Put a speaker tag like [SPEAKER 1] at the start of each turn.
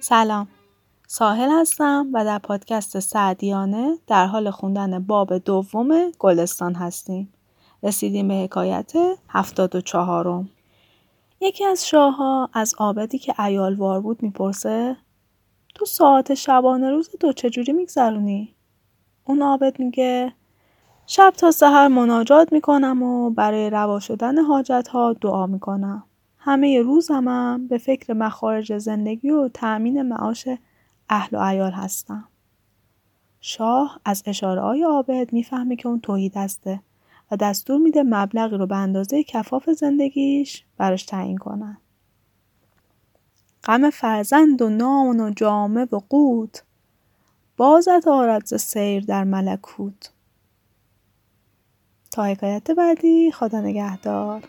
[SPEAKER 1] سلام. ساحل هستم و در پادکست سعدیانه در حال خوندن باب دوم گلستان هستیم. رسیدیم به حکایت هفتاد و چهارم. یکی از شاهها از آبدی که ایالوار بود می‌پرسه تو ساعت شبانه روز تو چجوری میگذرونی؟ اون عابد میگه شب تا سحر مناجات می‌کنم و برای روا شدن حاجت ها دعا می‌کنم. همه روزمم به فکر مخارج زندگی و تأمین معاش اهل و عیال هستم. شاه از اشاره های عابد می‌فهمه که اون توحید هسته دستور میده مبلغی رو به اندازه کفاف زندگیش براش تعیین کنن. غم فرزند و نان و جامه و قوت. بازت آرد ز سیر در ملکوت. تا حکایت بعدی خدا نگهدار.